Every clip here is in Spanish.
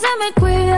se me cuida,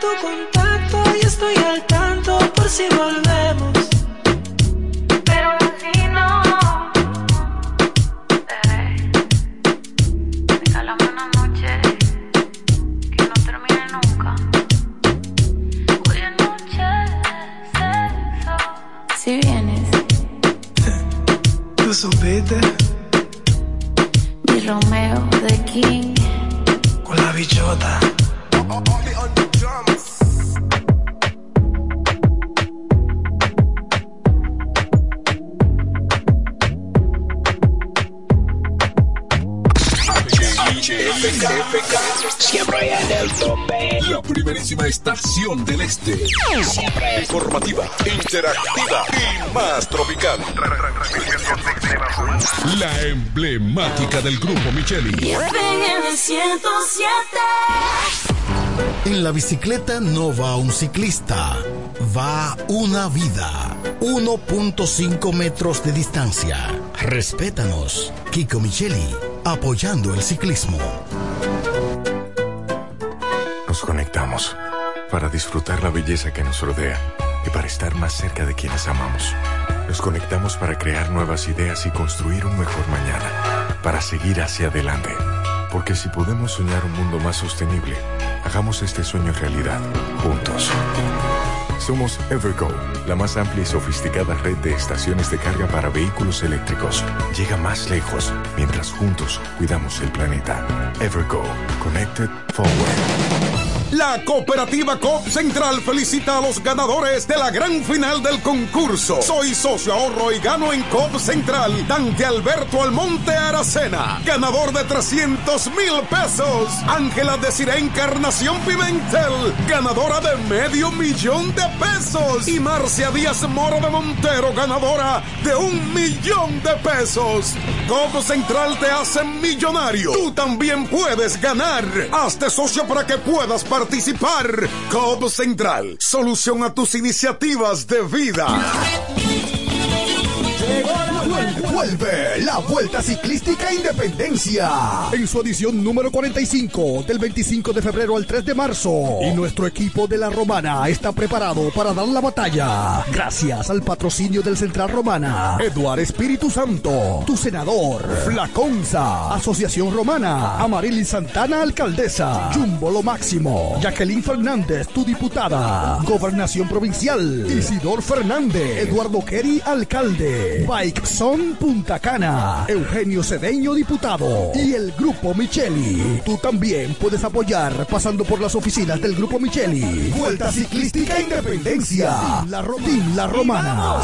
Borrado tu En la bicicleta no va un ciclista, va una vida. 1.5 metros de distancia. Respétanos. Kiko Micheli, apoyando el ciclismo. Nos conectamos para disfrutar la belleza que nos rodea y para estar más cerca de quienes amamos. Nos conectamos para crear nuevas ideas y construir un mejor mañana, para seguir hacia adelante. Porque si podemos soñar un mundo más sostenible, hagamos este sueño realidad, juntos. Somos Evergo, la más amplia y sofisticada red de estaciones de carga para vehículos eléctricos. Llega más lejos mientras juntos cuidamos el planeta. Evergo, Connected Forward. La cooperativa COP Central felicita a los ganadores de la gran final del concurso. Soy socio ahorro y gano en COP Central. Dante Alberto Almonte Aracena, ganador de 300 mil pesos. Ángela Desiree Encarnación Pimentel, ganadora de medio millón de pesos. Y Marcia Díaz Moro de Montero, ganadora de un millón de pesos. COP Central te hace millonario. Tú también puedes ganar. Hazte socio para que puedas participar. COP Central, solución a tus iniciativas de vida. Vuelve la Vuelta Ciclística Independencia. En su edición número 45 del 25 de febrero al 3 de marzo. Y nuestro equipo de la Romana está preparado para dar la batalla. Gracias al patrocinio del Central Romana, Eduard Espíritu Santo, tu senador, Flaconza, Asociación Romana, Amarili Santana, alcaldesa, Jumbo Lo Máximo, Jacqueline Fernández, tu diputada, Gobernación Provincial, Isidor Fernández, Eduardo Kerry, alcalde, Bike Son Punta Cana, Eugenio Cedeño, diputado, y el Grupo Micheli. Tú también puedes apoyar pasando por las oficinas del Grupo Micheli. Vuelta Ciclística Independencia. La, Ro- La Romana.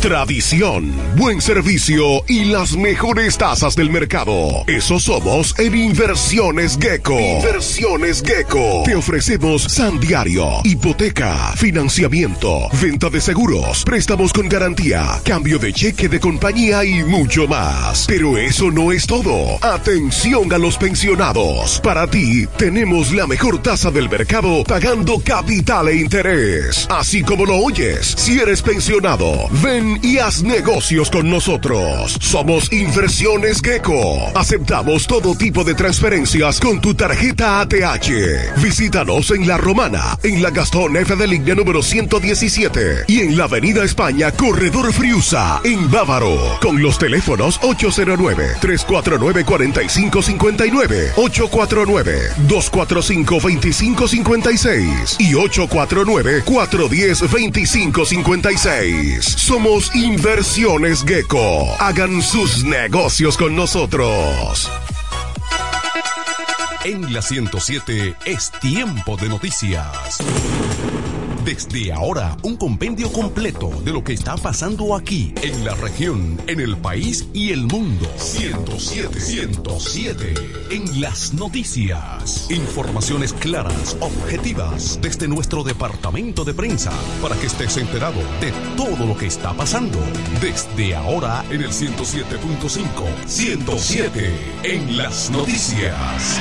Tradición, buen servicio y las mejores tasas del mercado. Eso somos en Inversiones Gecko. Inversiones Gecko. Te ofrecemos San Diario, hipoteca, financiamiento, venta de seguros, préstamos con garantía, cambio de cheque de compañía y mucho más. Pero eso no es todo. Atención a los pensionados. Para ti tenemos la mejor tasa del mercado pagando capital e interés. Así como lo oyes, si eres pensionado, ven y haz negocios con nosotros. Somos Inversiones Gecko. Aceptamos todo tipo de transferencias con tu tarjeta ATH. Visítanos en La Romana, en la Gastón F de línea número 117 y en la Avenida España, Corredor Friusa, en Bávaro, con los teléfonos 809-349-4559, 849-245-2556 y 849-410-2556. Somos Inversiones Gecko. Hagan sus negocios con nosotros. En la 107 es tiempo de noticias. Desde ahora, un compendio completo de lo que está pasando aquí, en la región, en el país y el mundo. 107, 107. En las noticias. Informaciones claras, objetivas, desde nuestro departamento de prensa, para que estés enterado de todo lo que está pasando. Desde ahora, en el 107.5. 107. En las noticias.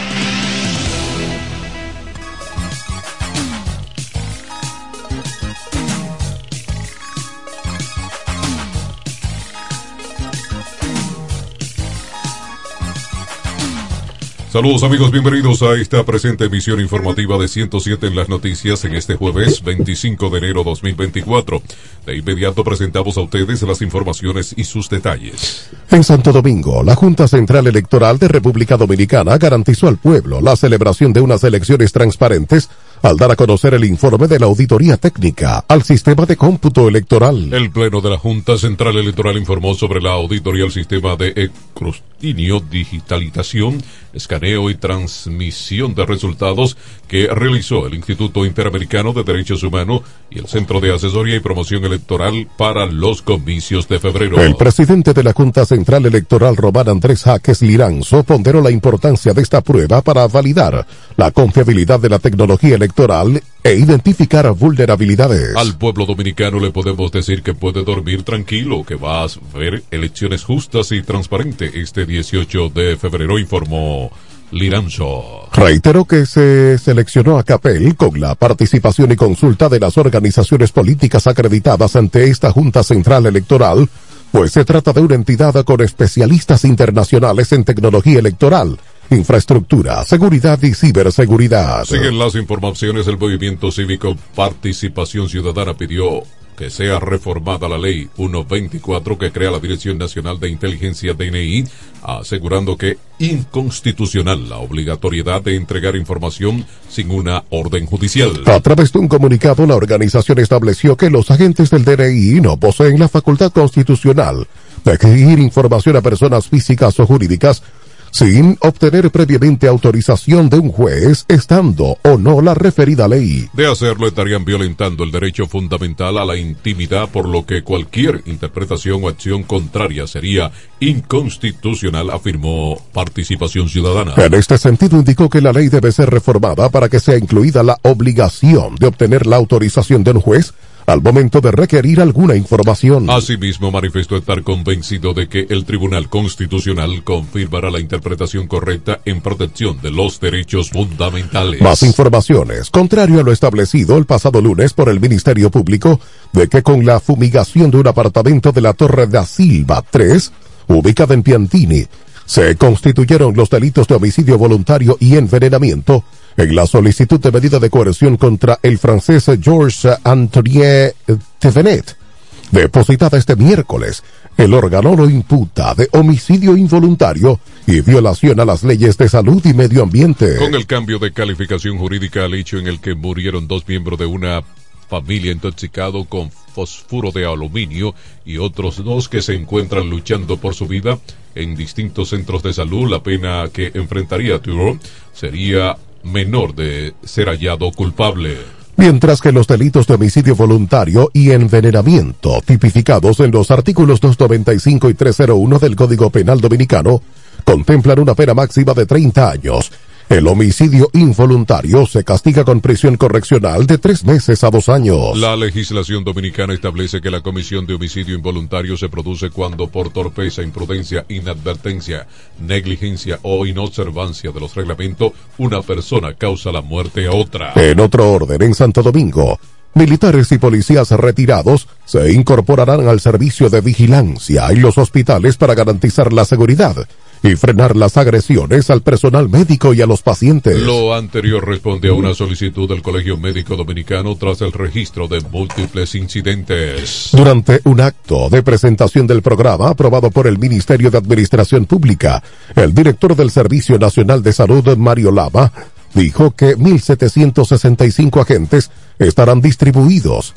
Saludos amigos, bienvenidos a esta presente emisión informativa de 107 en las noticias en este jueves 25 de enero 2024. De inmediato presentamos a ustedes las informaciones y sus detalles. En Santo Domingo, la Junta Central Electoral de República Dominicana garantizó al pueblo la celebración de unas elecciones transparentes al dar a conocer el informe de la auditoría técnica al sistema de cómputo electoral. El Pleno de la Junta Central Electoral informó sobre la auditoría al sistema de escrutinio, digitalización, escaneo y transmisión de resultados que realizó el Instituto Interamericano de Derechos Humanos y el Centro de Asesoría y Promoción Electoral para los comicios de febrero. El presidente de la Junta Central Electoral Román Andrés Jaques Liranzo ponderó la importancia de esta prueba para validar la confiabilidad de la tecnología electoral e identificar vulnerabilidades. Al pueblo dominicano le podemos decir que puede dormir tranquilo, que va a ver elecciones justas y transparentes este 18 de febrero, informó Liranzo. Reiteró que se seleccionó a Capel con la participación y consulta de las organizaciones políticas acreditadas ante esta Junta Central Electoral, pues se trata de una entidad con especialistas internacionales en tecnología electoral infraestructura, seguridad y ciberseguridad. Siguen las informaciones del movimiento cívico Participación Ciudadana pidió que sea reformada la ley 124 que crea la Dirección Nacional de Inteligencia DNI, asegurando que inconstitucional la obligatoriedad de entregar información sin una orden judicial. A través de un comunicado, la organización estableció que los agentes del DNI no poseen la facultad constitucional de exigir información a personas físicas o jurídicas sin obtener previamente autorización de un juez, estando o no la referida ley. De hacerlo estarían violentando el derecho fundamental a la intimidad, por lo que cualquier interpretación o acción contraria sería inconstitucional, afirmó Participación Ciudadana. En este sentido, indicó que la ley debe ser reformada para que sea incluida la obligación de obtener la autorización de un juez al momento de requerir alguna información. Asimismo, manifestó estar convencido de que el Tribunal Constitucional confirmará la interpretación correcta en protección de los derechos fundamentales. Más informaciones. Contrario a lo establecido el pasado lunes por el Ministerio Público, de que con la fumigación de un apartamento de la Torre da Silva 3, ubicada en Piantini, se constituyeron los delitos de homicidio voluntario y envenenamiento en la solicitud de medida de coerción contra el francés Georges Antoine Tevenet, depositada este miércoles. El órgano lo imputa de homicidio involuntario y violación a las leyes de salud y medio ambiente. Con el cambio de calificación jurídica al hecho en el que murieron dos miembros de una familia intoxicado con fósforo de aluminio y otros dos que se encuentran luchando por su vida en distintos centros de salud, la pena que enfrentaría Turo sería menor de ser hallado culpable. mientras que los delitos de homicidio voluntario y envenenamiento, tipificados en los artículos 295 y 301 del Código Penal Dominicano, contemplan una pena máxima de 30 años el homicidio involuntario se castiga con prisión correccional de tres meses a dos años. La legislación dominicana establece que la comisión de homicidio involuntario se produce cuando por torpeza, imprudencia, inadvertencia, negligencia o inobservancia de los reglamentos, una persona causa la muerte a otra. En otro orden, en Santo Domingo, militares y policías retirados se incorporarán al servicio de vigilancia en los hospitales para garantizar la seguridad y frenar las agresiones al personal médico y a los pacientes. Lo anterior responde a una solicitud del Colegio Médico Dominicano tras el registro de múltiples incidentes. Durante un acto de presentación del programa aprobado por el Ministerio de Administración Pública, el director del Servicio Nacional de Salud, Mario Lama, dijo que 1.765 agentes estarán distribuidos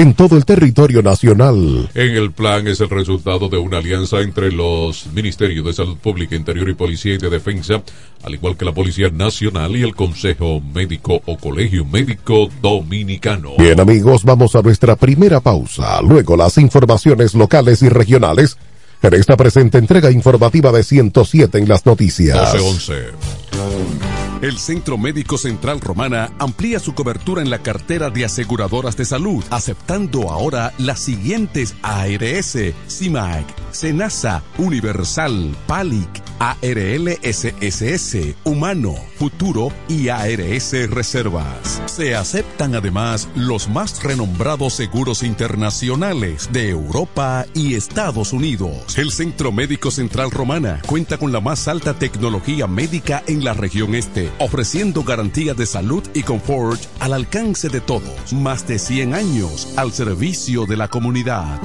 en todo el territorio nacional. En el plan es el resultado de una alianza entre los Ministerios de Salud Pública, Interior y Policía y de Defensa, al igual que la Policía Nacional y el Consejo Médico o Colegio Médico Dominicano. Bien amigos, vamos a nuestra primera pausa. Luego las informaciones locales y regionales en esta presente entrega informativa de 107 en las noticias. 1211. El Centro Médico Central Romana amplía su cobertura en la cartera de aseguradoras de salud, aceptando ahora las siguientes ARS, CIMAC, SENASA, Universal, PALIC, ARL SSS, Humano, Futuro y ARS Reservas. Se aceptan además los más renombrados seguros internacionales de Europa y Estados Unidos. El Centro Médico Central Romana cuenta con la más alta tecnología médica en la región este, ofreciendo garantía de salud y confort al alcance de todos. Más de 100 años al servicio de la comunidad.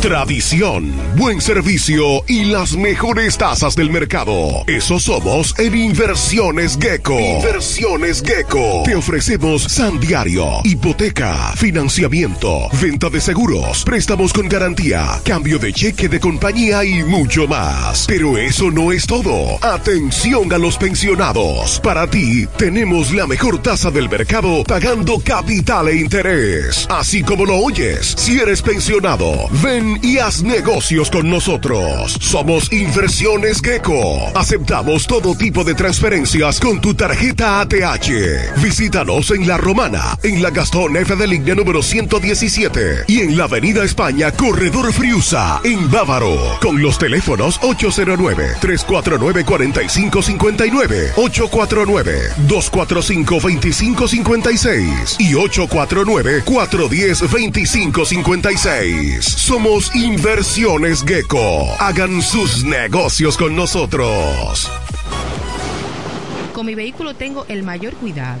Tradición, buen servicio y las mejores tasas del mercado. Eso somos en Inversiones Gecko. Inversiones Gecko. Te ofrecemos San Diario, hipoteca, financiamiento, venta de seguros, préstamos con garantía, cambio de cheque de compañía y mucho más. Pero eso no es todo. Atención a los pensionados. Para ti tenemos la mejor tasa del mercado pagando capital e interés. Así como lo oyes, si eres pensionado, ven y haz negocios con nosotros. Somos Inversiones Gecko. Aceptamos todo tipo de transferencias con tu tarjeta ATH. Visítanos en La Romana, en la Gastón F de línea número 117 y en la Avenida España, Corredor Friusa, en Bávaro, con los teléfonos 809-349-4559, 849-245-2556 y 849-410-2556. Somos Inversiones Gecko. Hagan sus negocios con nosotros. Con mi vehículo tengo el mayor cuidado.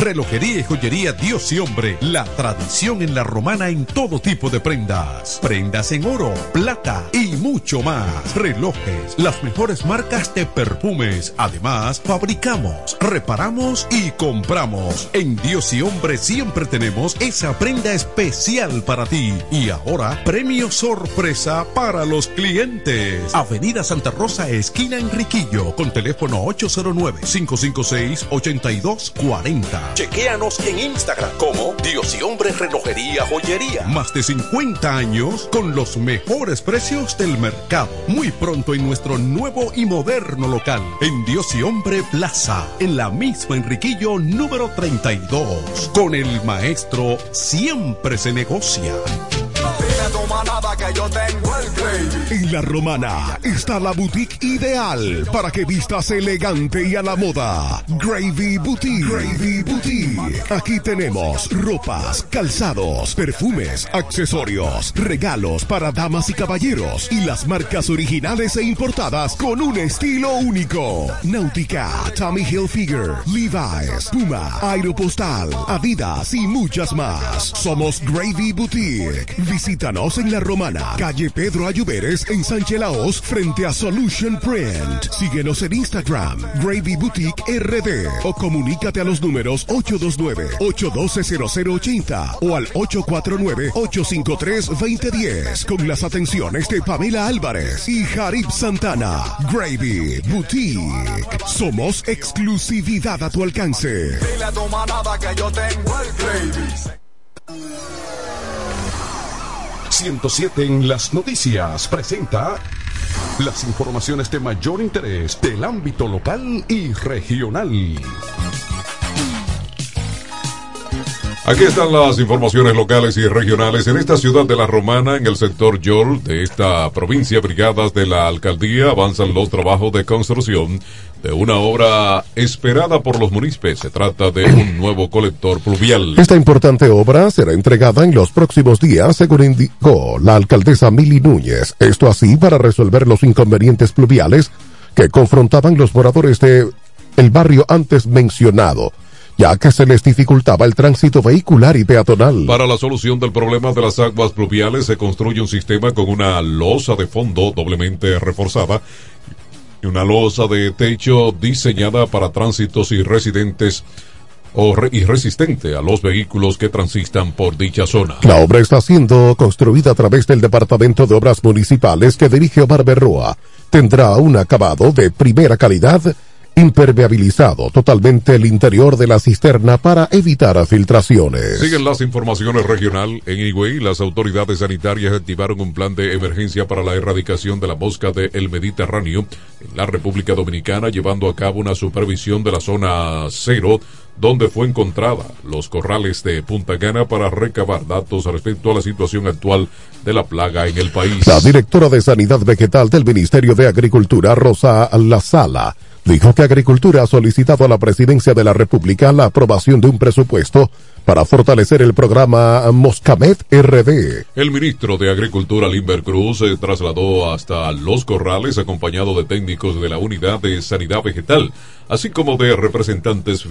Relojería y joyería Dios y Hombre. La tradición en la romana en todo tipo de prendas. Prendas en oro, plata y mucho más. Relojes, las mejores marcas de perfumes. Además, fabricamos, reparamos y compramos. En Dios y Hombre siempre tenemos esa prenda especial para ti. Y ahora, premio sorpresa para los clientes. Avenida Santa Rosa, esquina Enriquillo, con teléfono 809-556-8240. Chequéanos en Instagram como Dios y Hombre Relojería Joyería. Más de 50 años con los mejores precios del mercado. Muy pronto en nuestro nuevo y moderno local, en Dios y Hombre Plaza, en la misma Enriquillo número 32. Con el maestro siempre se negocia. En la romana está la boutique ideal para que vistas elegante y a la moda. Gravy Boutique. Gravy Boutique. Aquí tenemos ropas, calzados, perfumes, accesorios, regalos para damas y caballeros y las marcas originales e importadas con un estilo único. Náutica, Tommy Hilfiger, Levi's, Puma, Aeropostal, Adidas y muchas más. Somos Gravy Boutique. Visítanos en La Romana, calle Pedro Ayuberes en Sánchez Laos frente a Solution Print. Síguenos en Instagram, Gravy Boutique RD o comunícate a los números 829-812-0080 o al 849-853-2010 con las atenciones de Pamela Álvarez y Jarib Santana. Gravy Boutique. Somos exclusividad a tu alcance. Dile a tu manada que yo tengo el gravy. 107 en las noticias presenta las informaciones de mayor interés del ámbito local y regional. Aquí están las informaciones locales y regionales. En esta ciudad de La Romana, en el sector Yol de esta provincia, brigadas de la alcaldía avanzan los trabajos de construcción de una obra esperada por los municipios. Se trata de un nuevo colector pluvial. Esta importante obra será entregada en los próximos días, según indicó la alcaldesa Mili Núñez. Esto así para resolver los inconvenientes pluviales que confrontaban los moradores de el barrio antes mencionado ya que se les dificultaba el tránsito vehicular y peatonal. Para la solución del problema de las aguas pluviales se construye un sistema con una losa de fondo doblemente reforzada y una losa de techo diseñada para tránsitos y residentes o y resistente a los vehículos que transitan por dicha zona. La obra está siendo construida a través del Departamento de Obras Municipales que dirige Omar Berroa. Tendrá un acabado de primera calidad impermeabilizado totalmente el interior de la cisterna para evitar filtraciones. Siguen las informaciones regional. En Higüey, las autoridades sanitarias activaron un plan de emergencia para la erradicación de la mosca del Mediterráneo en la República Dominicana, llevando a cabo una supervisión de la zona cero donde fue encontrada los corrales de Punta Gana para recabar datos respecto a la situación actual de la plaga en el país. La directora de Sanidad Vegetal del Ministerio de Agricultura, Rosa Lazala, dijo que Agricultura ha solicitado a la Presidencia de la República la aprobación de un presupuesto para fortalecer el programa Moscamet RD. El ministro de Agricultura, Limber Cruz, se trasladó hasta Los Corrales acompañado de técnicos de la Unidad de Sanidad Vegetal, así como de representantes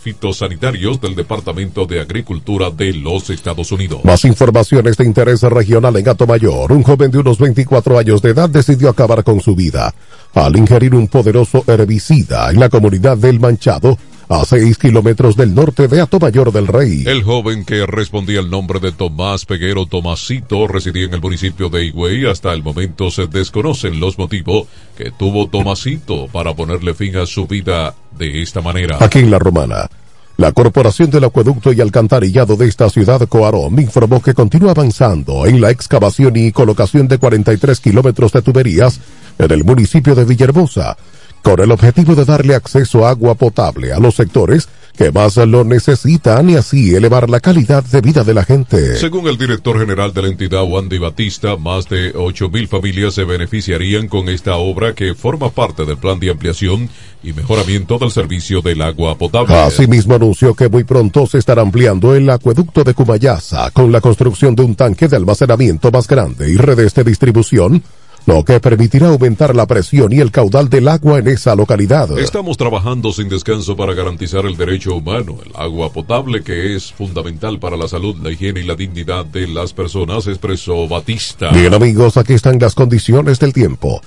fitosanitarios del Departamento de Agricultura de los Estados Unidos. Más informaciones de interés regional en Gato Mayor. Un joven de unos 24 años de edad decidió acabar con su vida al ingerir un poderoso herbicida en la comunidad del Manchado, a seis kilómetros del norte de Atomayor del Rey. El joven que respondía el nombre de Tomás Peguero Tomasito residía en el municipio de Higüey. Hasta el momento se desconocen los motivos que tuvo Tomasito para ponerle fin a su vida de esta manera. Aquí en La Romana. La Corporación del Acueducto y Alcantarillado de esta ciudad, Coarón, informó que continúa avanzando en la excavación y colocación de 43 kilómetros de tuberías en el municipio de Villahermosa, con el objetivo de darle acceso a agua potable a los sectores que más lo necesitan y así elevar la calidad de vida de la gente. Según el director general de la entidad, Wandy Batista, más de 8.000 familias se beneficiarían con esta obra que forma parte del plan de ampliación y mejoramiento del servicio del agua potable. Asimismo anunció que muy pronto se estará ampliando el acueducto de Cumayasa con la construcción de un tanque de almacenamiento más grande y redes de distribución lo que permitirá aumentar la presión y el caudal del agua en esa localidad. Estamos trabajando sin descanso para garantizar el derecho humano, el agua potable que es fundamental para la salud, la higiene y la dignidad de las personas, expresó Batista. Bien amigos, aquí están las condiciones del tiempo.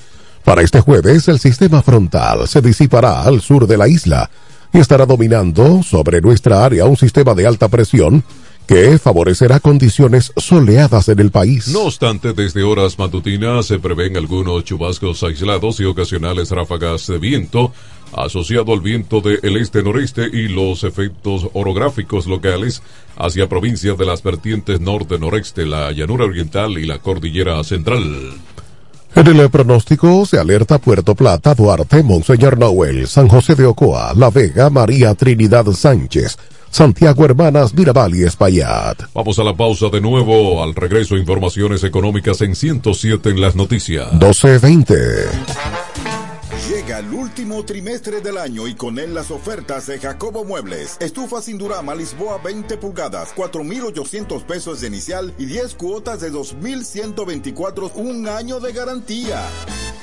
Para este jueves el sistema frontal se disipará al sur de la isla y estará dominando sobre nuestra área un sistema de alta presión que favorecerá condiciones soleadas en el país. No obstante, desde horas matutinas se prevén algunos chubascos aislados y ocasionales ráfagas de viento asociado al viento del este-noreste y los efectos orográficos locales hacia provincias de las vertientes norte-noreste, la llanura oriental y la cordillera central. En el pronóstico se alerta Puerto Plata, Duarte, Monseñor Noel, San José de Ocoa, La Vega, María Trinidad Sánchez, Santiago Hermanas Mirabal y Espaillat. Vamos a la pausa de nuevo. Al regreso, informaciones económicas en 107 en las noticias. 1220. Llega el último trimestre del año y con él las ofertas de Jacobo Muebles. Estufa sin Durama Lisboa 20 pulgadas, 4,800 pesos de inicial y 10 cuotas de 2,124, un año de garantía.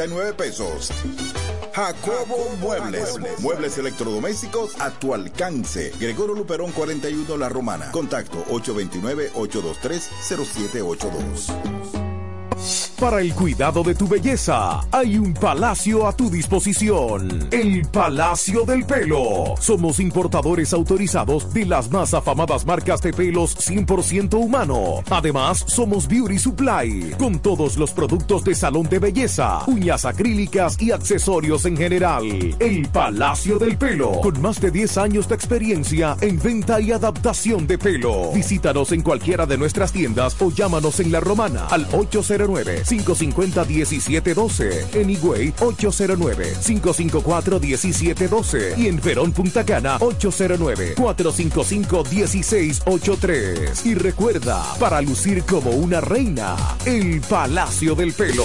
12,339 pesos. Jacobo Muebles. Muebles electrodomésticos a tu alcance. Gregorio Luperón 41 La Romana. Contacto 829-823-0782. Para el cuidado de tu belleza, hay un palacio a tu disposición. El Palacio del Pelo. Somos importadores autorizados de las más afamadas marcas de pelos 100% humano. Además, somos Beauty Supply, con todos los productos de salón de belleza, uñas acrílicas y accesorios en general. El Palacio del Pelo, con más de 10 años de experiencia en venta y adaptación de pelo. Visítanos en cualquiera de nuestras tiendas o llámanos en La Romana al 809 550-1712. En Higüey, 809-554-1712. Y en Verón Punta Cana, 809-455-1683. Y recuerda, para lucir como una reina, el Palacio del Pelo.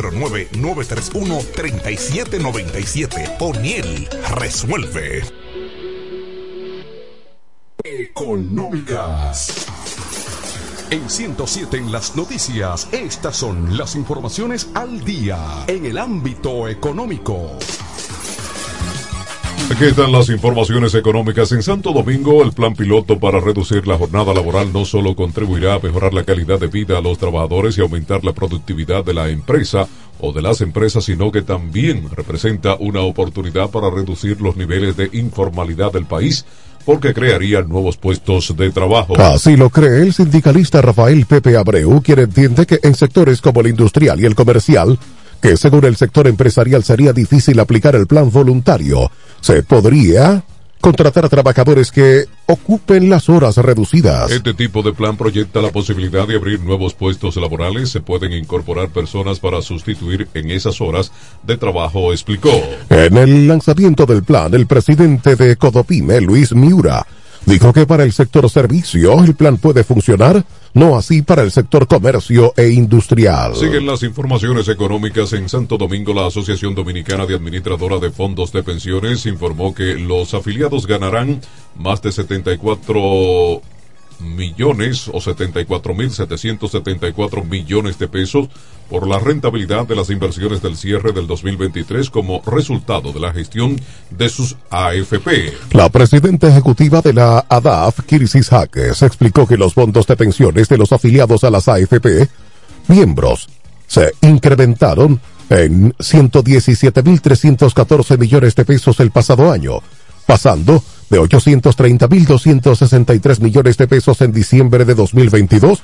809-931-3797. O'Neill resuelve. Económicas. En 107 en las noticias, estas son las informaciones al día en el ámbito económico. Están las informaciones económicas. En Santo Domingo, el plan piloto para reducir la jornada laboral no solo contribuirá a mejorar la calidad de vida a los trabajadores y aumentar la productividad de la empresa o de las empresas, sino que también representa una oportunidad para reducir los niveles de informalidad del país porque crearía nuevos puestos de trabajo. Así lo cree el sindicalista Rafael Pepe Abreu, quien entiende que en sectores como el industrial y el comercial, que según el sector empresarial sería difícil aplicar el plan voluntario, se podría contratar a trabajadores que ocupen las horas reducidas. Este tipo de plan proyecta la posibilidad de abrir nuevos puestos laborales. Se pueden incorporar personas para sustituir en esas horas de trabajo, explicó. En el lanzamiento del plan, el presidente de Codopime, Luis Miura, dijo que para el sector servicio el plan puede funcionar, no así para el sector comercio e industrial. Siguen las informaciones económicas en Santo Domingo. La Asociación Dominicana de Administradora de Fondos de Pensiones informó que los afiliados ganarán más de 74 millones o 74 mil 774 millones de pesos por la rentabilidad de las inversiones del cierre del 2023 como resultado de la gestión de sus AFP. La presidenta ejecutiva de la ADAF, Kirsis Jaques, explicó que los fondos de pensiones de los afiliados a las AFP, miembros, se incrementaron en 117.314 millones de pesos el pasado año, pasando de 830.263 millones de pesos en diciembre de 2022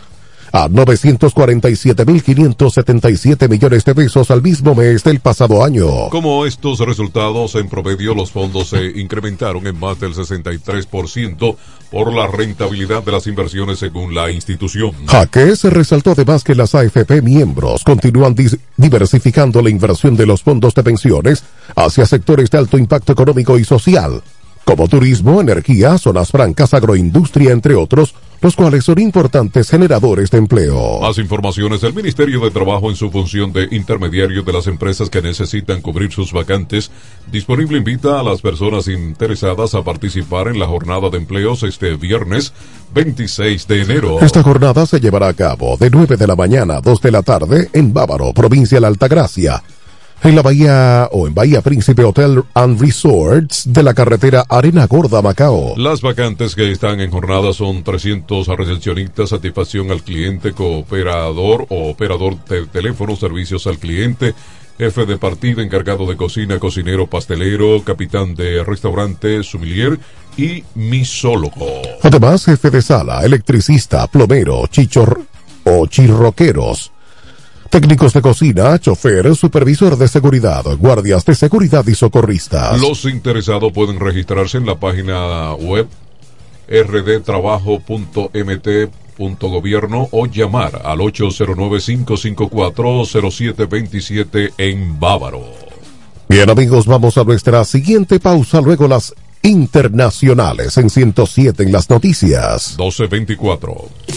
a 947.577 millones de pesos al mismo mes del pasado año. Como estos resultados, en promedio los fondos se incrementaron en más del 63% por la rentabilidad de las inversiones según la institución. Jaque se resaltó además que las AFP miembros continúan diversificando la inversión de los fondos de pensiones hacia sectores de alto impacto económico y social como turismo, energía, zonas francas, agroindustria, entre otros, los cuales son importantes generadores de empleo. Más informaciones del Ministerio de Trabajo en su función de intermediario de las empresas que necesitan cubrir sus vacantes. Disponible invita a las personas interesadas a participar en la jornada de empleos este viernes 26 de enero. Esta jornada se llevará a cabo de 9 de la mañana a 2 de la tarde en Bávaro, provincia de la Altagracia en la bahía o en Bahía Príncipe Hotel and Resorts de la carretera Arena Gorda Macao. Las vacantes que están en jornada son 300 recepcionistas, satisfacción al cliente, cooperador o operador de teléfono, servicios al cliente, jefe de partida, encargado de cocina, cocinero, pastelero, capitán de restaurante, sumilier y misólogo. Además, jefe de sala, electricista, plomero, chichor o chirroqueros técnicos de cocina, chofer, supervisor de seguridad, guardias de seguridad y socorristas. Los interesados pueden registrarse en la página web rdtrabajo.mt.gobierno o llamar al 809-554-0727 en Bávaro. Bien amigos, vamos a nuestra siguiente pausa, luego las internacionales en 107 en las noticias. 1224.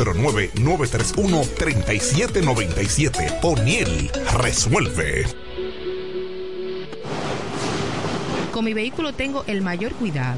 809-931-3797. O'Neill resuelve. Con mi vehículo tengo el mayor cuidado.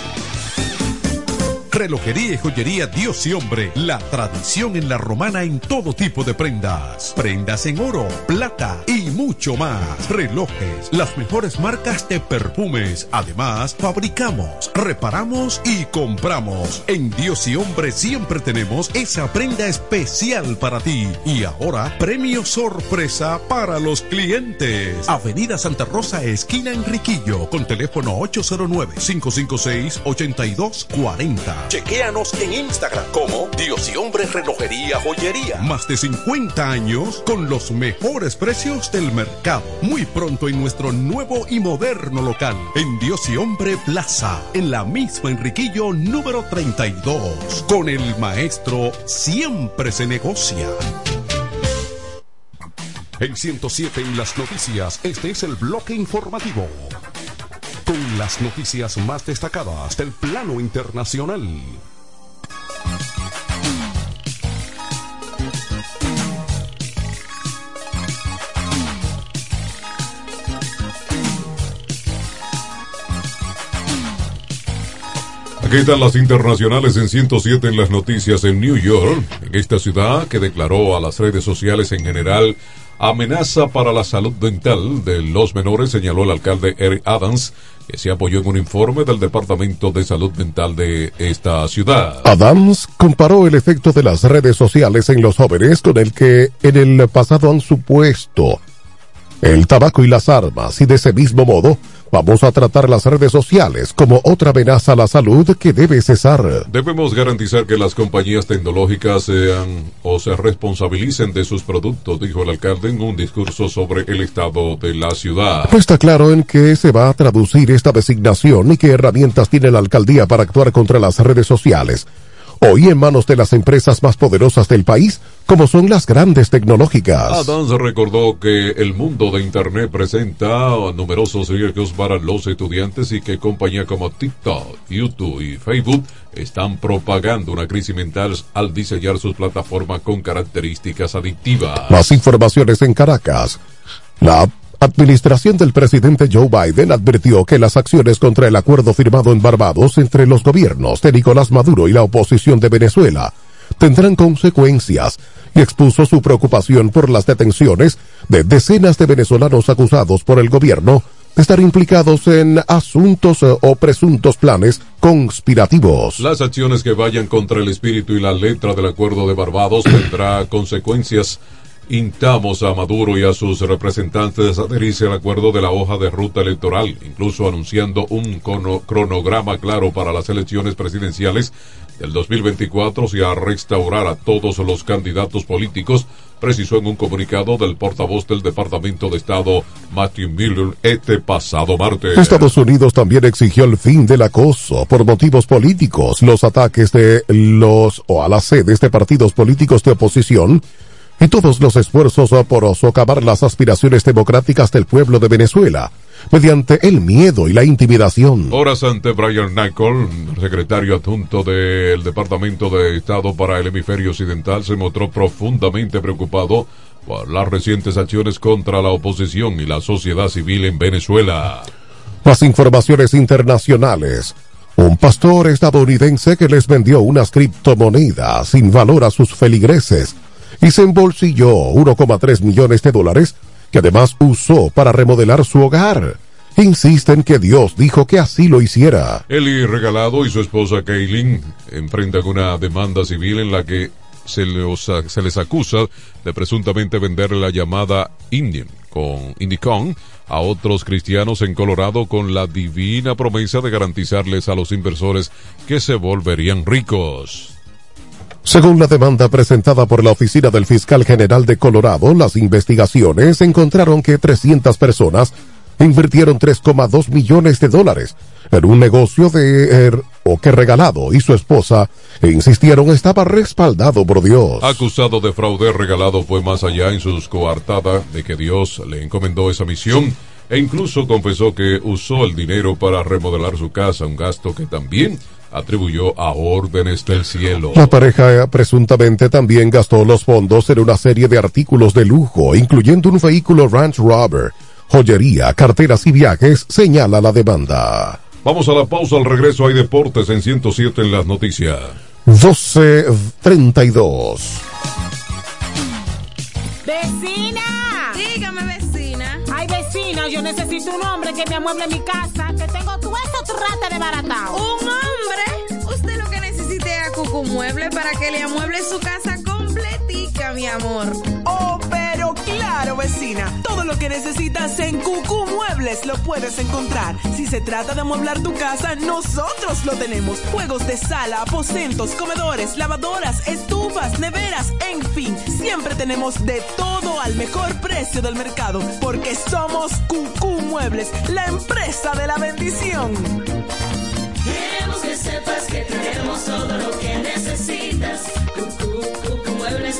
Relojería y joyería Dios y Hombre, la tradición en la romana en todo tipo de prendas. Prendas en oro, plata y mucho más. Relojes, las mejores marcas de perfumes. Además, fabricamos, reparamos y compramos. En Dios y Hombre siempre tenemos esa prenda especial para ti. Y ahora, premio sorpresa para los clientes. Avenida Santa Rosa, esquina Enriquillo, con teléfono 809-556-8240. Chequéanos en Instagram como Dios y Hombre Relojería Joyería. Más de 50 años con los mejores precios del mercado. Muy pronto en nuestro nuevo y moderno local, en Dios y Hombre Plaza, en la misma Enriquillo número 32. Con el maestro siempre se negocia. En 107 en las noticias, este es el bloque informativo las noticias más destacadas del plano internacional. Aquí están las internacionales en 107 en las noticias en New York, en esta ciudad que declaró a las redes sociales en general amenaza para la salud dental de los menores, señaló el alcalde Eric Adams, se apoyó en un informe del Departamento de Salud Mental de esta ciudad. Adams comparó el efecto de las redes sociales en los jóvenes con el que en el pasado han supuesto el tabaco y las armas y de ese mismo modo vamos a tratar las redes sociales como otra amenaza a la salud que debe cesar. Debemos garantizar que las compañías tecnológicas sean o se responsabilicen de sus productos, dijo el alcalde en un discurso sobre el estado de la ciudad. No está claro en qué se va a traducir esta designación y qué herramientas tiene la alcaldía para actuar contra las redes sociales. Hoy en manos de las empresas más poderosas del país, como son las grandes tecnológicas. Adams recordó que el mundo de Internet presenta numerosos riesgos para los estudiantes y que compañías como TikTok, YouTube y Facebook están propagando una crisis mental al diseñar sus plataformas con características adictivas. Más informaciones en Caracas. La administración del presidente Joe Biden advirtió que las acciones contra el acuerdo firmado en Barbados entre los gobiernos de Nicolás Maduro y la oposición de Venezuela tendrán consecuencias y expuso su preocupación por las detenciones de decenas de venezolanos acusados por el gobierno de estar implicados en asuntos eh, o presuntos planes conspirativos. Las acciones que vayan contra el espíritu y la letra del acuerdo de Barbados tendrá consecuencias Intamos a Maduro y a sus representantes a adherirse al acuerdo de la hoja de ruta electoral, incluso anunciando un cronograma claro para las elecciones presidenciales del 2024 y a restaurar a todos los candidatos políticos, precisó en un comunicado del portavoz del Departamento de Estado, Matthew Miller, este pasado martes. Estados Unidos también exigió el fin del acoso por motivos políticos, los ataques de los o a las sedes de partidos políticos de oposición, y todos los esfuerzos por socavar las aspiraciones democráticas del pueblo de Venezuela mediante el miedo y la intimidación. Horas ante Brian Nicol, secretario adjunto del Departamento de Estado para el Hemisferio Occidental, se mostró profundamente preocupado por las recientes acciones contra la oposición y la sociedad civil en Venezuela. Las informaciones internacionales. Un pastor estadounidense que les vendió unas criptomonedas sin valor a sus feligreses y se embolsilló 1,3 millones de dólares que además usó para remodelar su hogar. Insisten que Dios dijo que así lo hiciera. Eli Regalado y su esposa Kaylin enfrentan una demanda civil en la que se, se les acusa de presuntamente vender la llamada Indian con Indicon a otros cristianos en Colorado con la divina promesa de garantizarles a los inversores que se volverían ricos. Según la demanda presentada por la Oficina del Fiscal General de Colorado, las investigaciones encontraron que 300 personas invirtieron 3,2 millones de dólares en un negocio de er, o que regalado y su esposa insistieron estaba respaldado por Dios. Acusado de fraude, regalado fue más allá en sus coartadas de que Dios le encomendó esa misión e incluso confesó que usó el dinero para remodelar su casa, un gasto que también atribuyó a órdenes del cielo. La pareja presuntamente también gastó los fondos en una serie de artículos de lujo, incluyendo un vehículo Ranch Rover, joyería, carteras y viajes, señala la demanda. Vamos a la pausa, al regreso hay deportes en 107 en las noticias. 12.32. ¡Vecina! Dígame, vecina. Ay, vecina, yo necesito un hombre que me amueble mi casa, que tengo todo ¿Un hombre? Usted lo que necesite es a Cucu Mueble para que le amueble su casa completica, mi amor. Todo lo que necesitas en Cucu Muebles lo puedes encontrar. Si se trata de amueblar tu casa, nosotros lo tenemos. Juegos de sala, aposentos, comedores, lavadoras, estufas, neveras, en fin. Siempre tenemos de todo al mejor precio del mercado. Porque somos Cucu Muebles, la empresa de la bendición. Queremos que sepas que tenemos todo lo que necesitas. Cucu, Cucu Muebles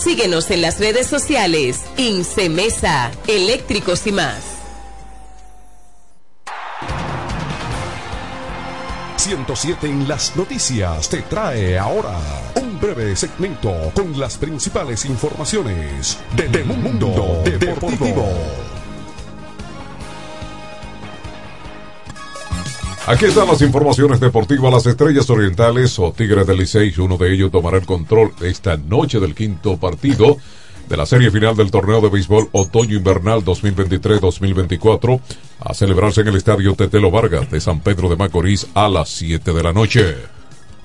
Síguenos en las redes sociales. Incemesa, eléctricos y más. 107 en las noticias te trae ahora un breve segmento con las principales informaciones de, de Mundo Deportivo. Aquí están las informaciones deportivas. Las Estrellas Orientales o Tigres del Licey, uno de ellos tomará el control esta noche del quinto partido de la serie final del torneo de béisbol otoño-invernal 2023-2024 a celebrarse en el estadio Tetelo Vargas de San Pedro de Macorís a las 7 de la noche.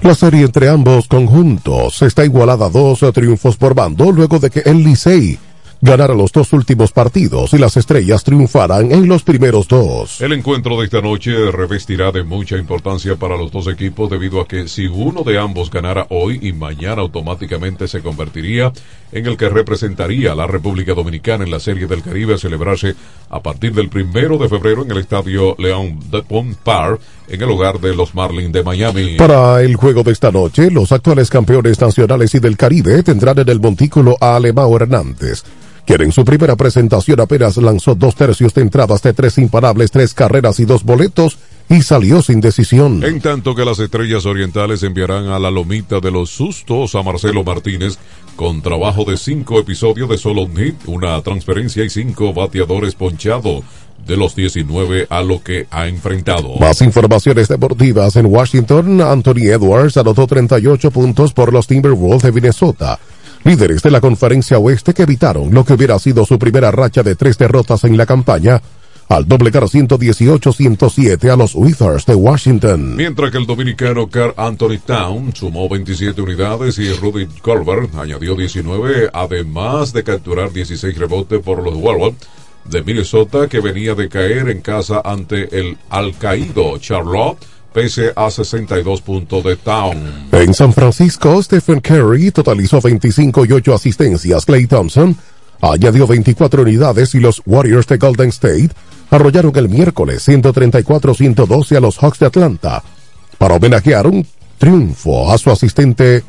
La serie entre ambos conjuntos está igualada a dos triunfos por bando luego de que el Licey ganara los dos últimos partidos y las estrellas triunfaran en los primeros dos. El encuentro de esta noche revestirá de mucha importancia para los dos equipos debido a que si uno de ambos ganara hoy y mañana automáticamente se convertiría en el que representaría a la República Dominicana en la Serie del Caribe a celebrarse a partir del primero de febrero en el estadio León de Park en el hogar de los Marlins de Miami. Para el juego de esta noche, los actuales campeones nacionales y del Caribe tendrán en el montículo a Alemão Hernández quien en su primera presentación apenas lanzó dos tercios de entradas de tres imparables, tres carreras y dos boletos y salió sin decisión. En tanto que las estrellas orientales enviarán a la lomita de los sustos a Marcelo Martínez con trabajo de cinco episodios de solo un hit, una transferencia y cinco bateadores ponchados de los 19 a lo que ha enfrentado. Más informaciones deportivas en Washington. Anthony Edwards anotó 38 puntos por los Timberwolves de Minnesota líderes de la conferencia oeste que evitaron lo que hubiera sido su primera racha de tres derrotas en la campaña al doblegar 118-107 a los Wizards de Washington. Mientras que el dominicano Carl Anthony Town sumó 27 unidades y Rudy Colbert añadió 19, además de capturar 16 rebotes por los Warriors de Minnesota que venía de caer en casa ante el alcaído Charlotte pese a 62 puntos de Town. En San Francisco, Stephen Curry totalizó 25 y 8 asistencias. Clay Thompson añadió 24 unidades y los Warriors de Golden State arrollaron el miércoles 134-112 a los Hawks de Atlanta para homenajear un triunfo a su asistente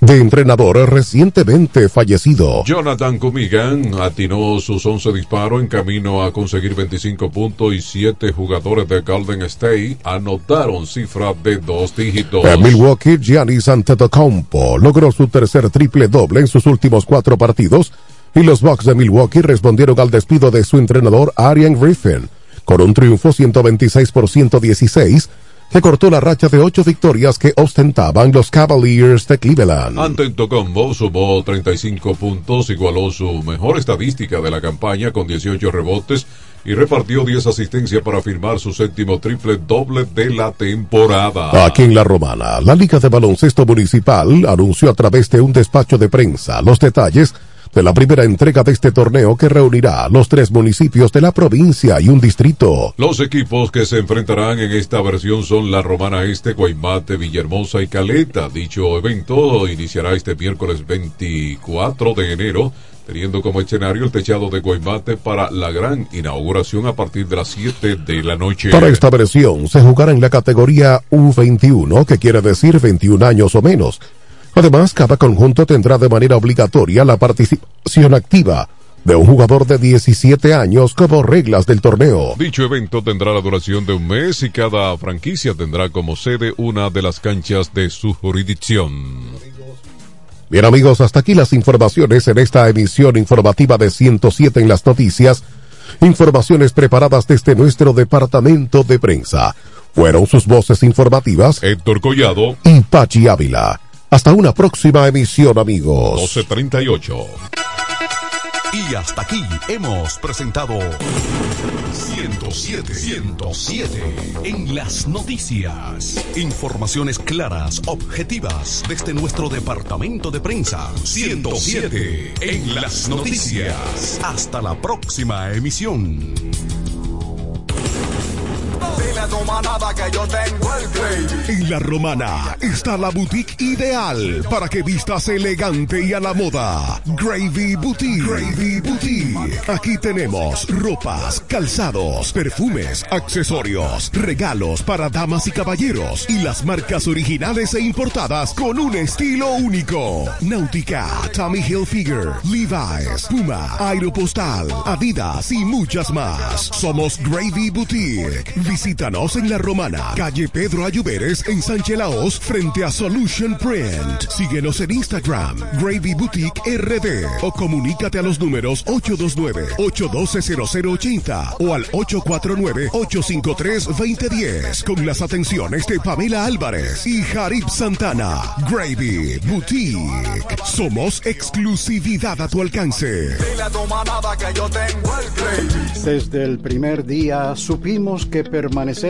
de entrenador recientemente fallecido. Jonathan Cumigan atinó sus 11 disparos en camino a conseguir 25 puntos y 7 jugadores de Golden State anotaron cifra de dos dígitos. En Milwaukee, Giannis Antetokounmpo logró su tercer triple doble en sus últimos cuatro partidos y los Bucks de Milwaukee respondieron al despido de su entrenador Arian Griffin con un triunfo 126 por 116 que cortó la racha de ocho victorias que ostentaban los Cavaliers de Cleveland. Ante Tocombo sumó 35 puntos, igualó su mejor estadística de la campaña con 18 rebotes y repartió 10 asistencias para firmar su séptimo triple doble de la temporada. Aquí en La Romana, la Liga de Baloncesto Municipal anunció a través de un despacho de prensa los detalles de la primera entrega de este torneo que reunirá los tres municipios de la provincia y un distrito. Los equipos que se enfrentarán en esta versión son la Romana Este, Guaymate, Villahermosa y Caleta. Dicho evento iniciará este miércoles 24 de enero teniendo como escenario el techado de Guaymate para la gran inauguración a partir de las 7 de la noche. Para esta versión se jugará en la categoría U21, que quiere decir 21 años o menos. Además, cada conjunto tendrá de manera obligatoria la participación activa de un jugador de 17 años como reglas del torneo. Dicho evento tendrá la duración de un mes y cada franquicia tendrá como sede una de las canchas de su jurisdicción. Bien amigos, hasta aquí las informaciones en esta emisión informativa de 107 en las noticias. Informaciones preparadas desde nuestro departamento de prensa. Fueron sus voces informativas Héctor Collado y Pachi Ávila. Hasta una próxima emisión, amigos. 1238. Y hasta aquí hemos presentado 107, 107 en las noticias. Informaciones claras, objetivas desde nuestro departamento de prensa. 107 en las noticias. Hasta la próxima emisión. Que yo tengo el gravy. En La Romana está la boutique ideal para que vistas elegante y a la moda. Gravy Boutique. Gravy Boutique. Aquí tenemos ropas, calzados, perfumes, accesorios, regalos para damas y caballeros y las marcas originales e importadas con un estilo único. Náutica, Tommy Hilfiger, Levi's, Puma, Aeropostal, Adidas y muchas más. Somos Gravy Boutique. Visítanos en La Romana, calle Pedro Ayuberes en Sánchez Laos, frente a Solution Print. Síguenos en Instagram, Gravy Boutique RD o comunícate a los números 829-812-0080 o al 849-853-2010 con las atenciones de Pamela Álvarez y Jarib Santana. Gravy Boutique. Somos exclusividad a tu alcance. Desde el primer día supimos que permanecer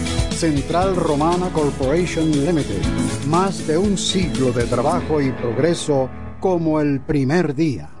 Central Romana Corporation Limited. Más de un siglo de trabajo y progreso como el primer día.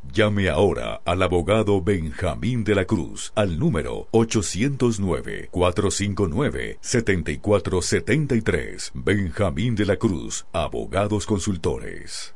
llame ahora al abogado Benjamín de la Cruz al número 809-459-7473. Benjamín de la Cruz, abogados consultores.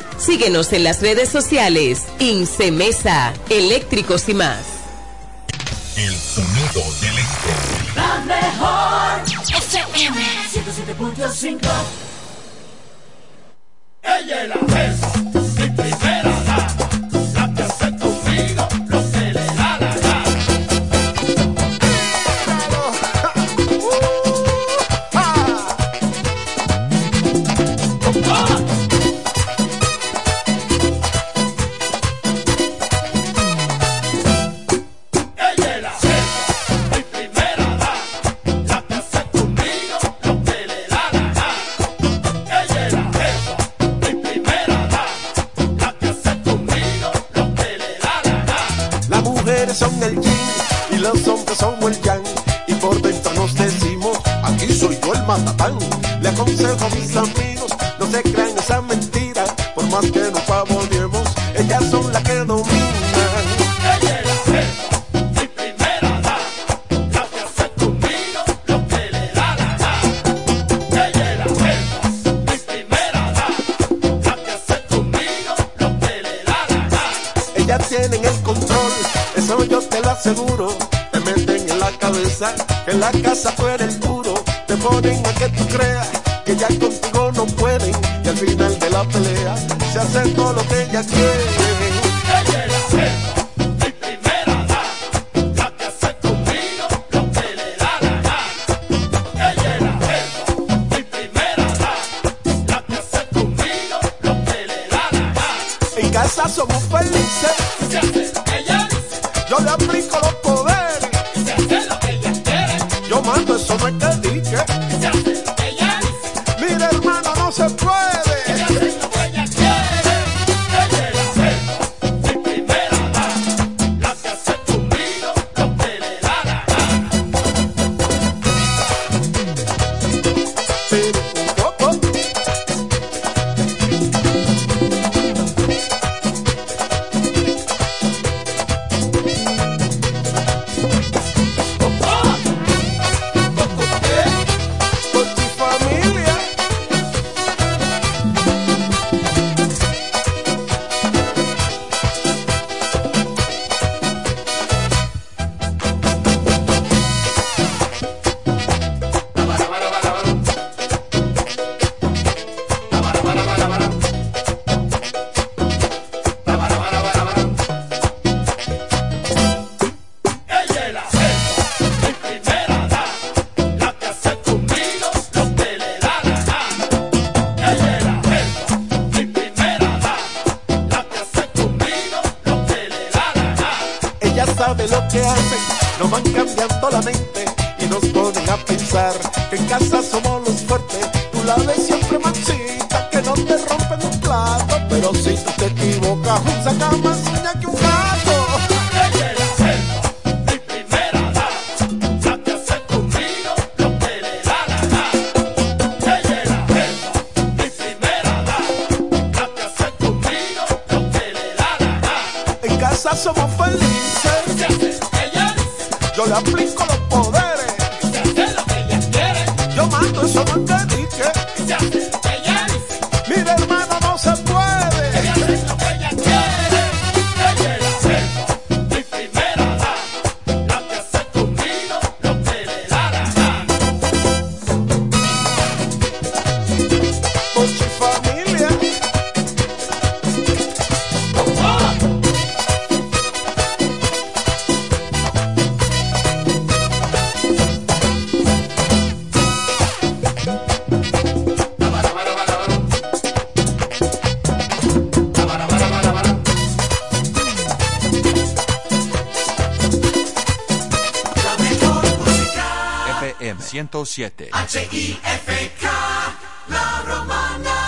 Síguenos en las redes sociales. Incemesa, eléctricos y más. El sonido del este. La mejor FM 107.5 Ella es la jefa, 107. H-I-F-K, la romana.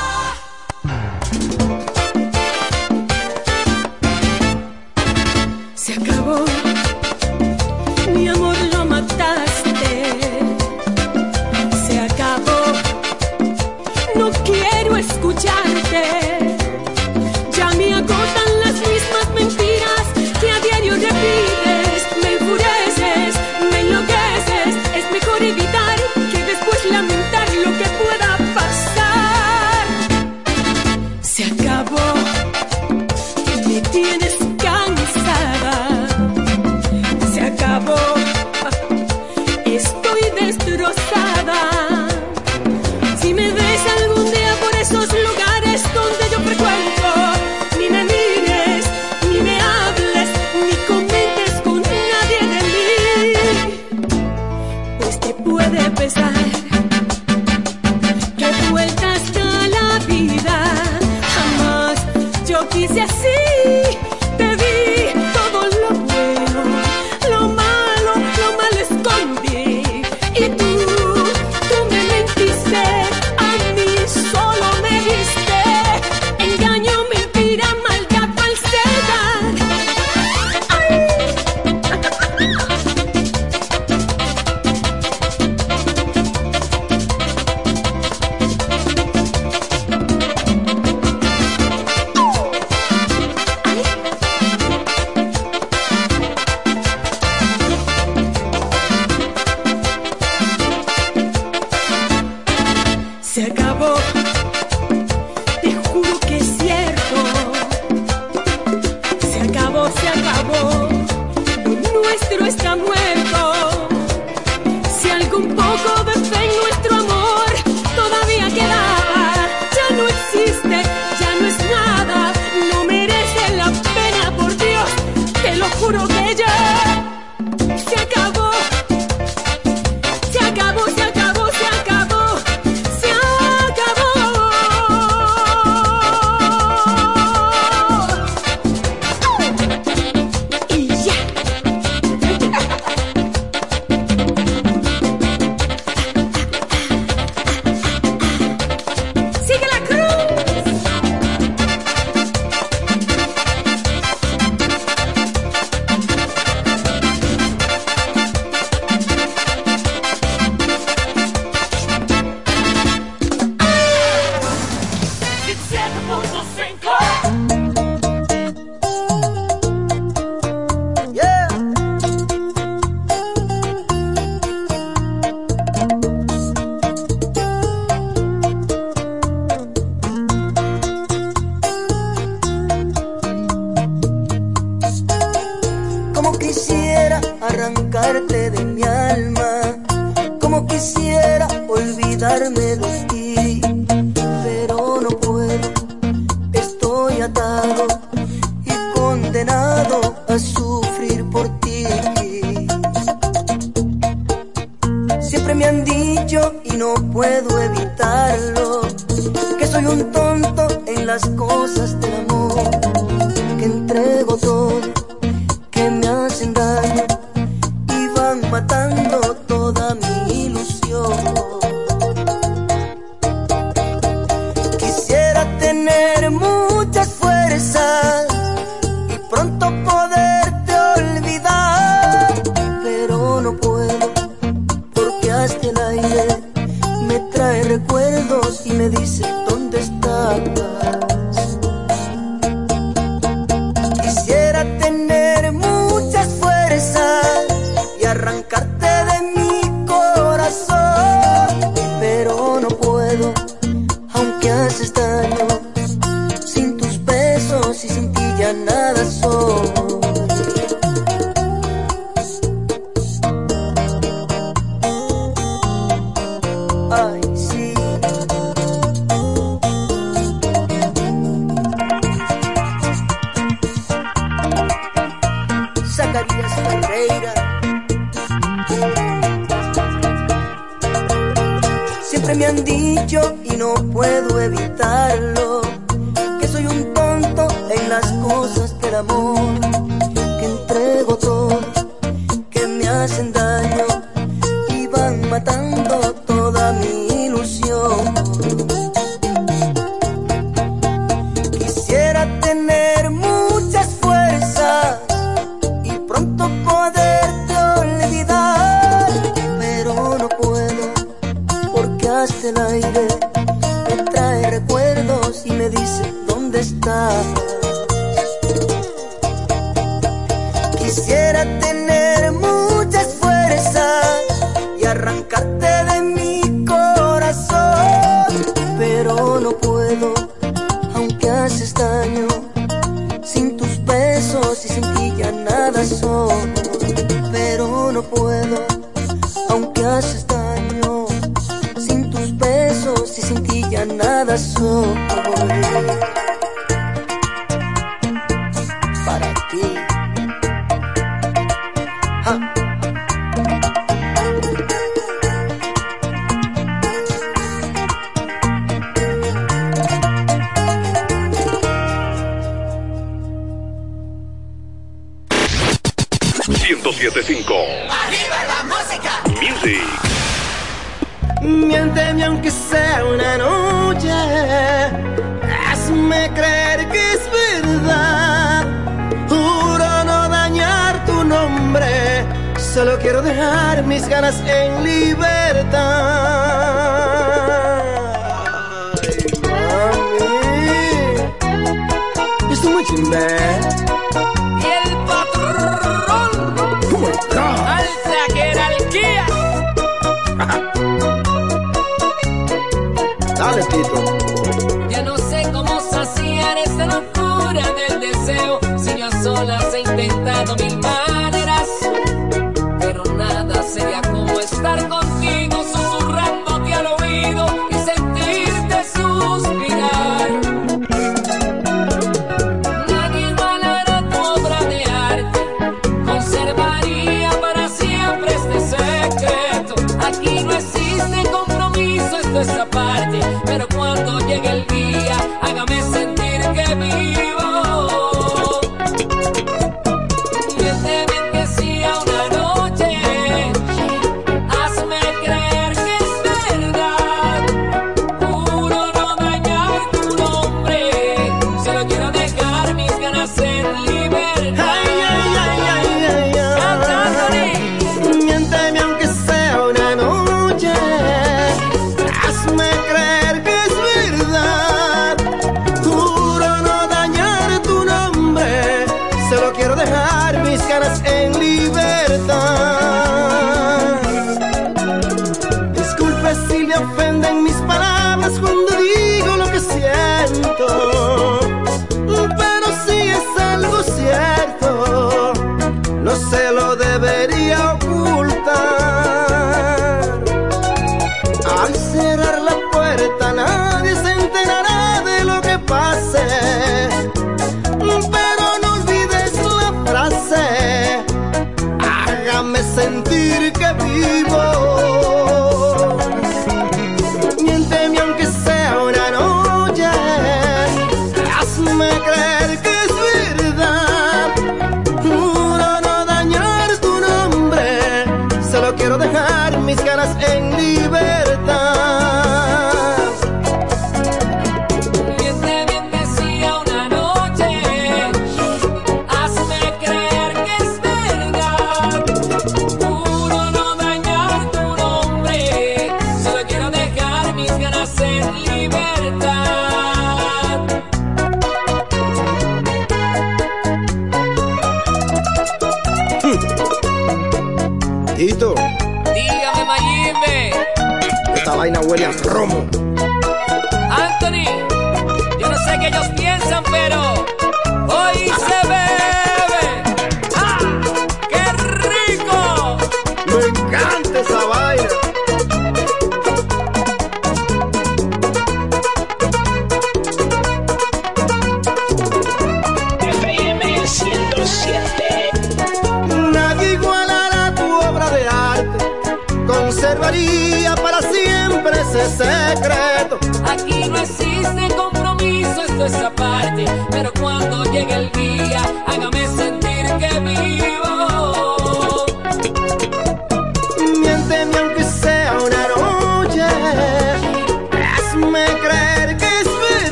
Para ganas en libertad.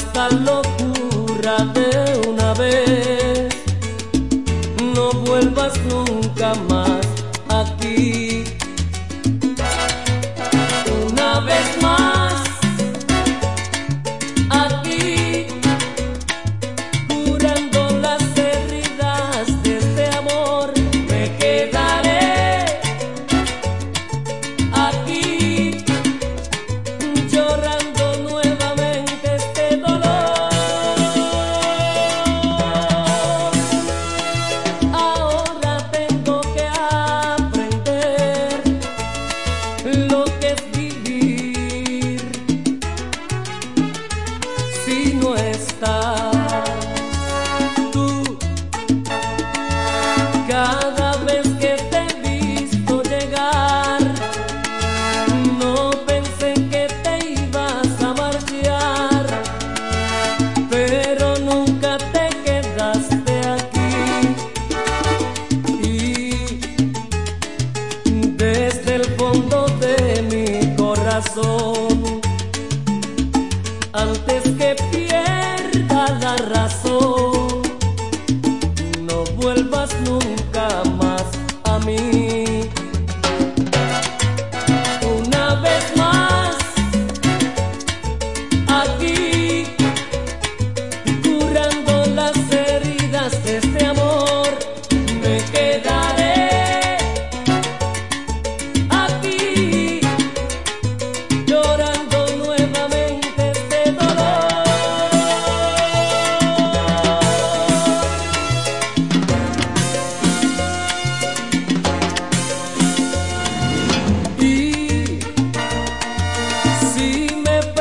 Esta locura de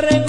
me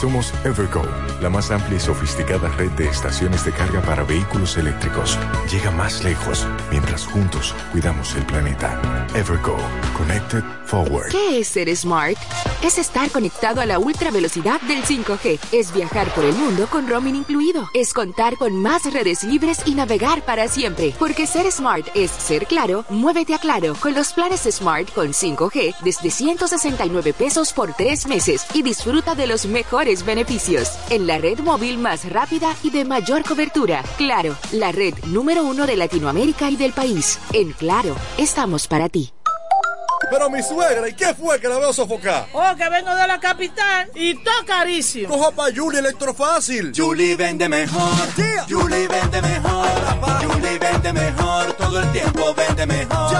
Somos Evergo, la más amplia y sofisticada red de estaciones de carga para vehículos eléctricos. Llega más lejos mientras juntos cuidamos el planeta. Evergo, Connected Forward. ¿Qué es ser smart? Es estar conectado a la ultra velocidad del 5G. Es viajar por el mundo con roaming incluido. Es contar con más redes libres y navegar para siempre. Porque ser smart es ser claro, muévete a claro con los planes Smart con 5G desde 169 pesos por tres meses y disfruta de los mejores beneficios. En la red móvil más rápida y de mayor cobertura. Claro, la red número uno de Latinoamérica y del país. En Claro, estamos para ti. Pero mi suegra, ¿y qué fue que la veo sofocar? Oh, que vengo de la capital y todo carísimo. Coja pa' Julie Electrofácil. Julie vende mejor. Julie vende mejor. Julie vende mejor. Todo el tiempo vende mejor.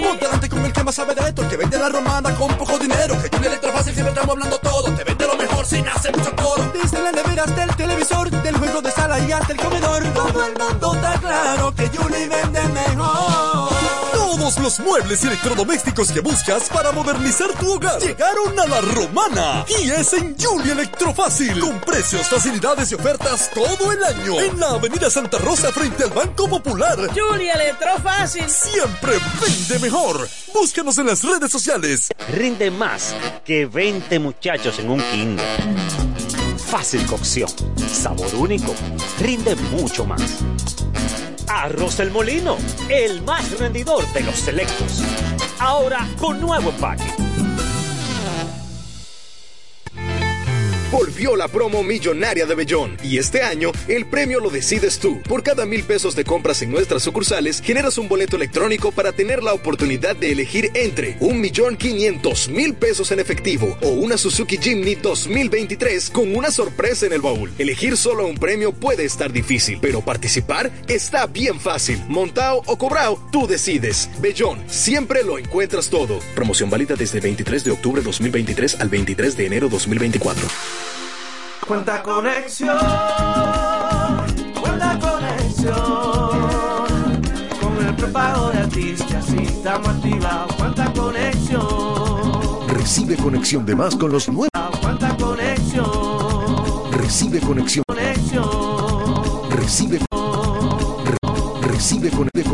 Ponte delante con el que más sabe de esto, el que vende la romana con poco dinero. Que Julie Electrofácil siempre estamos hablando todo. Te vende lo mejor sin hacer mucho coro. Desde la nevera hasta el televisor, del juego de sala y hasta el comedor. Todo el mundo está claro que Julie vende mejor. Todos los muebles y electrodomésticos que buscas para modernizar tu hogar llegaron a la romana. Y es en Julie Electrofácil. Con precios, facilidades y ofertas todo el año. En la avenida Santa Rosa frente al Banco Popular. Julia Electrofácil. Siempre vende mejor. Búscanos en las redes sociales. Rinde más que 20 muchachos en un kinder. Fácil cocción, sabor único, rinde mucho más. Arroz El Molino, el más rendidor de los selectos. Ahora con nuevo empaque. Volvió la promo millonaria de Bellón y este año el premio lo decides tú. Por cada mil pesos de compras en nuestras sucursales generas un boleto electrónico para tener la oportunidad de elegir entre un millón quinientos mil pesos en efectivo o una Suzuki Jimny 2023 con una sorpresa en el baúl. Elegir solo un premio puede estar difícil, pero participar está bien fácil. Montao o cobrao, tú decides. Bellón, siempre lo encuentras todo. Promoción válida desde el 23 de octubre 2023 al 23 de enero 2024. Cuenta conexión, cuenta conexión. Con el prepago de artistas y estamos activados. Cuenta conexión, Recibe conexión de más con los nuevos. cuenta conexión, Recibe conexión. conexión. Recibe. Recibe con- de conexión.